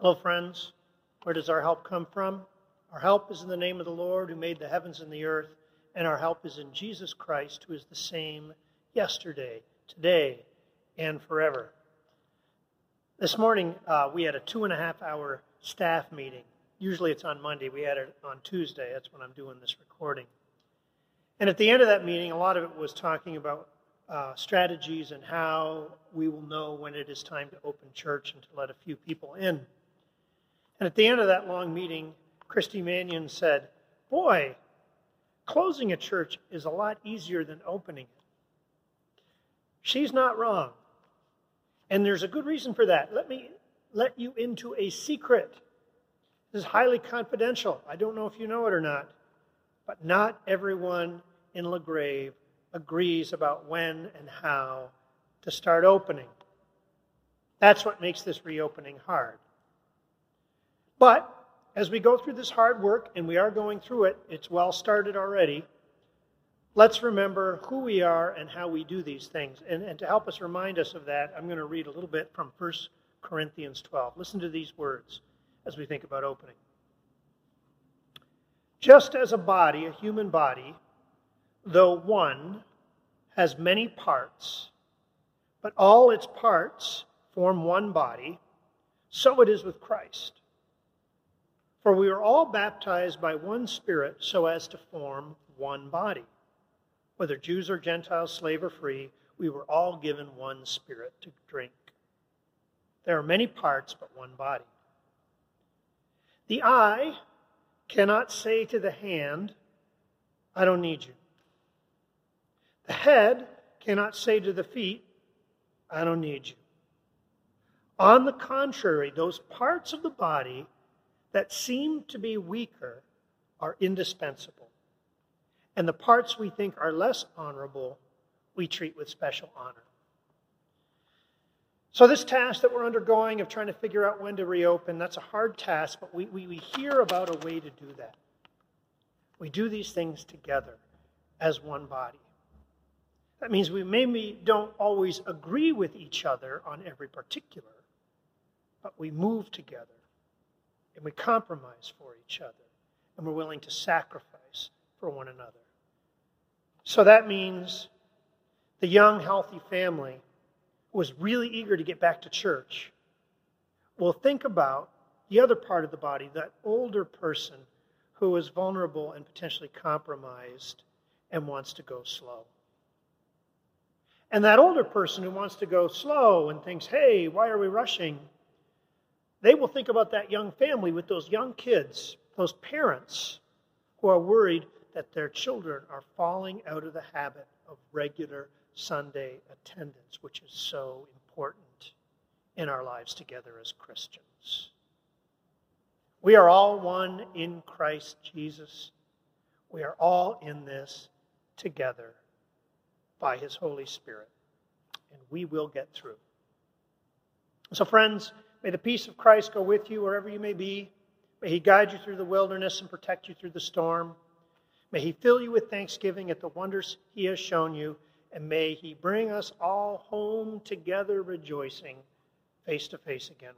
Hello, friends. Where does our help come from? Our help is in the name of the Lord who made the heavens and the earth, and our help is in Jesus Christ, who is the same yesterday, today, and forever. This morning, uh, we had a two and a half hour staff meeting. Usually it's on Monday. We had it on Tuesday. That's when I'm doing this recording. And at the end of that meeting, a lot of it was talking about uh, strategies and how we will know when it is time to open church and to let a few people in. And at the end of that long meeting, Christy Mannion said, Boy, closing a church is a lot easier than opening it. She's not wrong. And there's a good reason for that. Let me let you into a secret. This is highly confidential. I don't know if you know it or not, but not everyone in LaGrave agrees about when and how to start opening. That's what makes this reopening hard. But as we go through this hard work, and we are going through it, it's well started already. Let's remember who we are and how we do these things. And, and to help us remind us of that, I'm going to read a little bit from 1 Corinthians 12. Listen to these words as we think about opening. Just as a body, a human body, though one, has many parts, but all its parts form one body, so it is with Christ. For we are all baptized by one Spirit so as to form one body. Whether Jews or Gentiles, slave or free, we were all given one Spirit to drink. There are many parts, but one body. The eye cannot say to the hand, I don't need you. The head cannot say to the feet, I don't need you. On the contrary, those parts of the body that seem to be weaker are indispensable. And the parts we think are less honorable, we treat with special honor. So, this task that we're undergoing of trying to figure out when to reopen, that's a hard task, but we, we, we hear about a way to do that. We do these things together as one body. That means we maybe don't always agree with each other on every particular, but we move together and we compromise for each other, and we're willing to sacrifice for one another. So that means the young, healthy family was really eager to get back to church will think about the other part of the body, that older person who is vulnerable and potentially compromised and wants to go slow. And that older person who wants to go slow and thinks, hey, why are we rushing? They will think about that young family with those young kids, those parents who are worried that their children are falling out of the habit of regular Sunday attendance, which is so important in our lives together as Christians. We are all one in Christ Jesus. We are all in this together by His Holy Spirit, and we will get through. So, friends, May the peace of Christ go with you wherever you may be. May he guide you through the wilderness and protect you through the storm. May he fill you with thanksgiving at the wonders he has shown you. And may he bring us all home together rejoicing, face to face again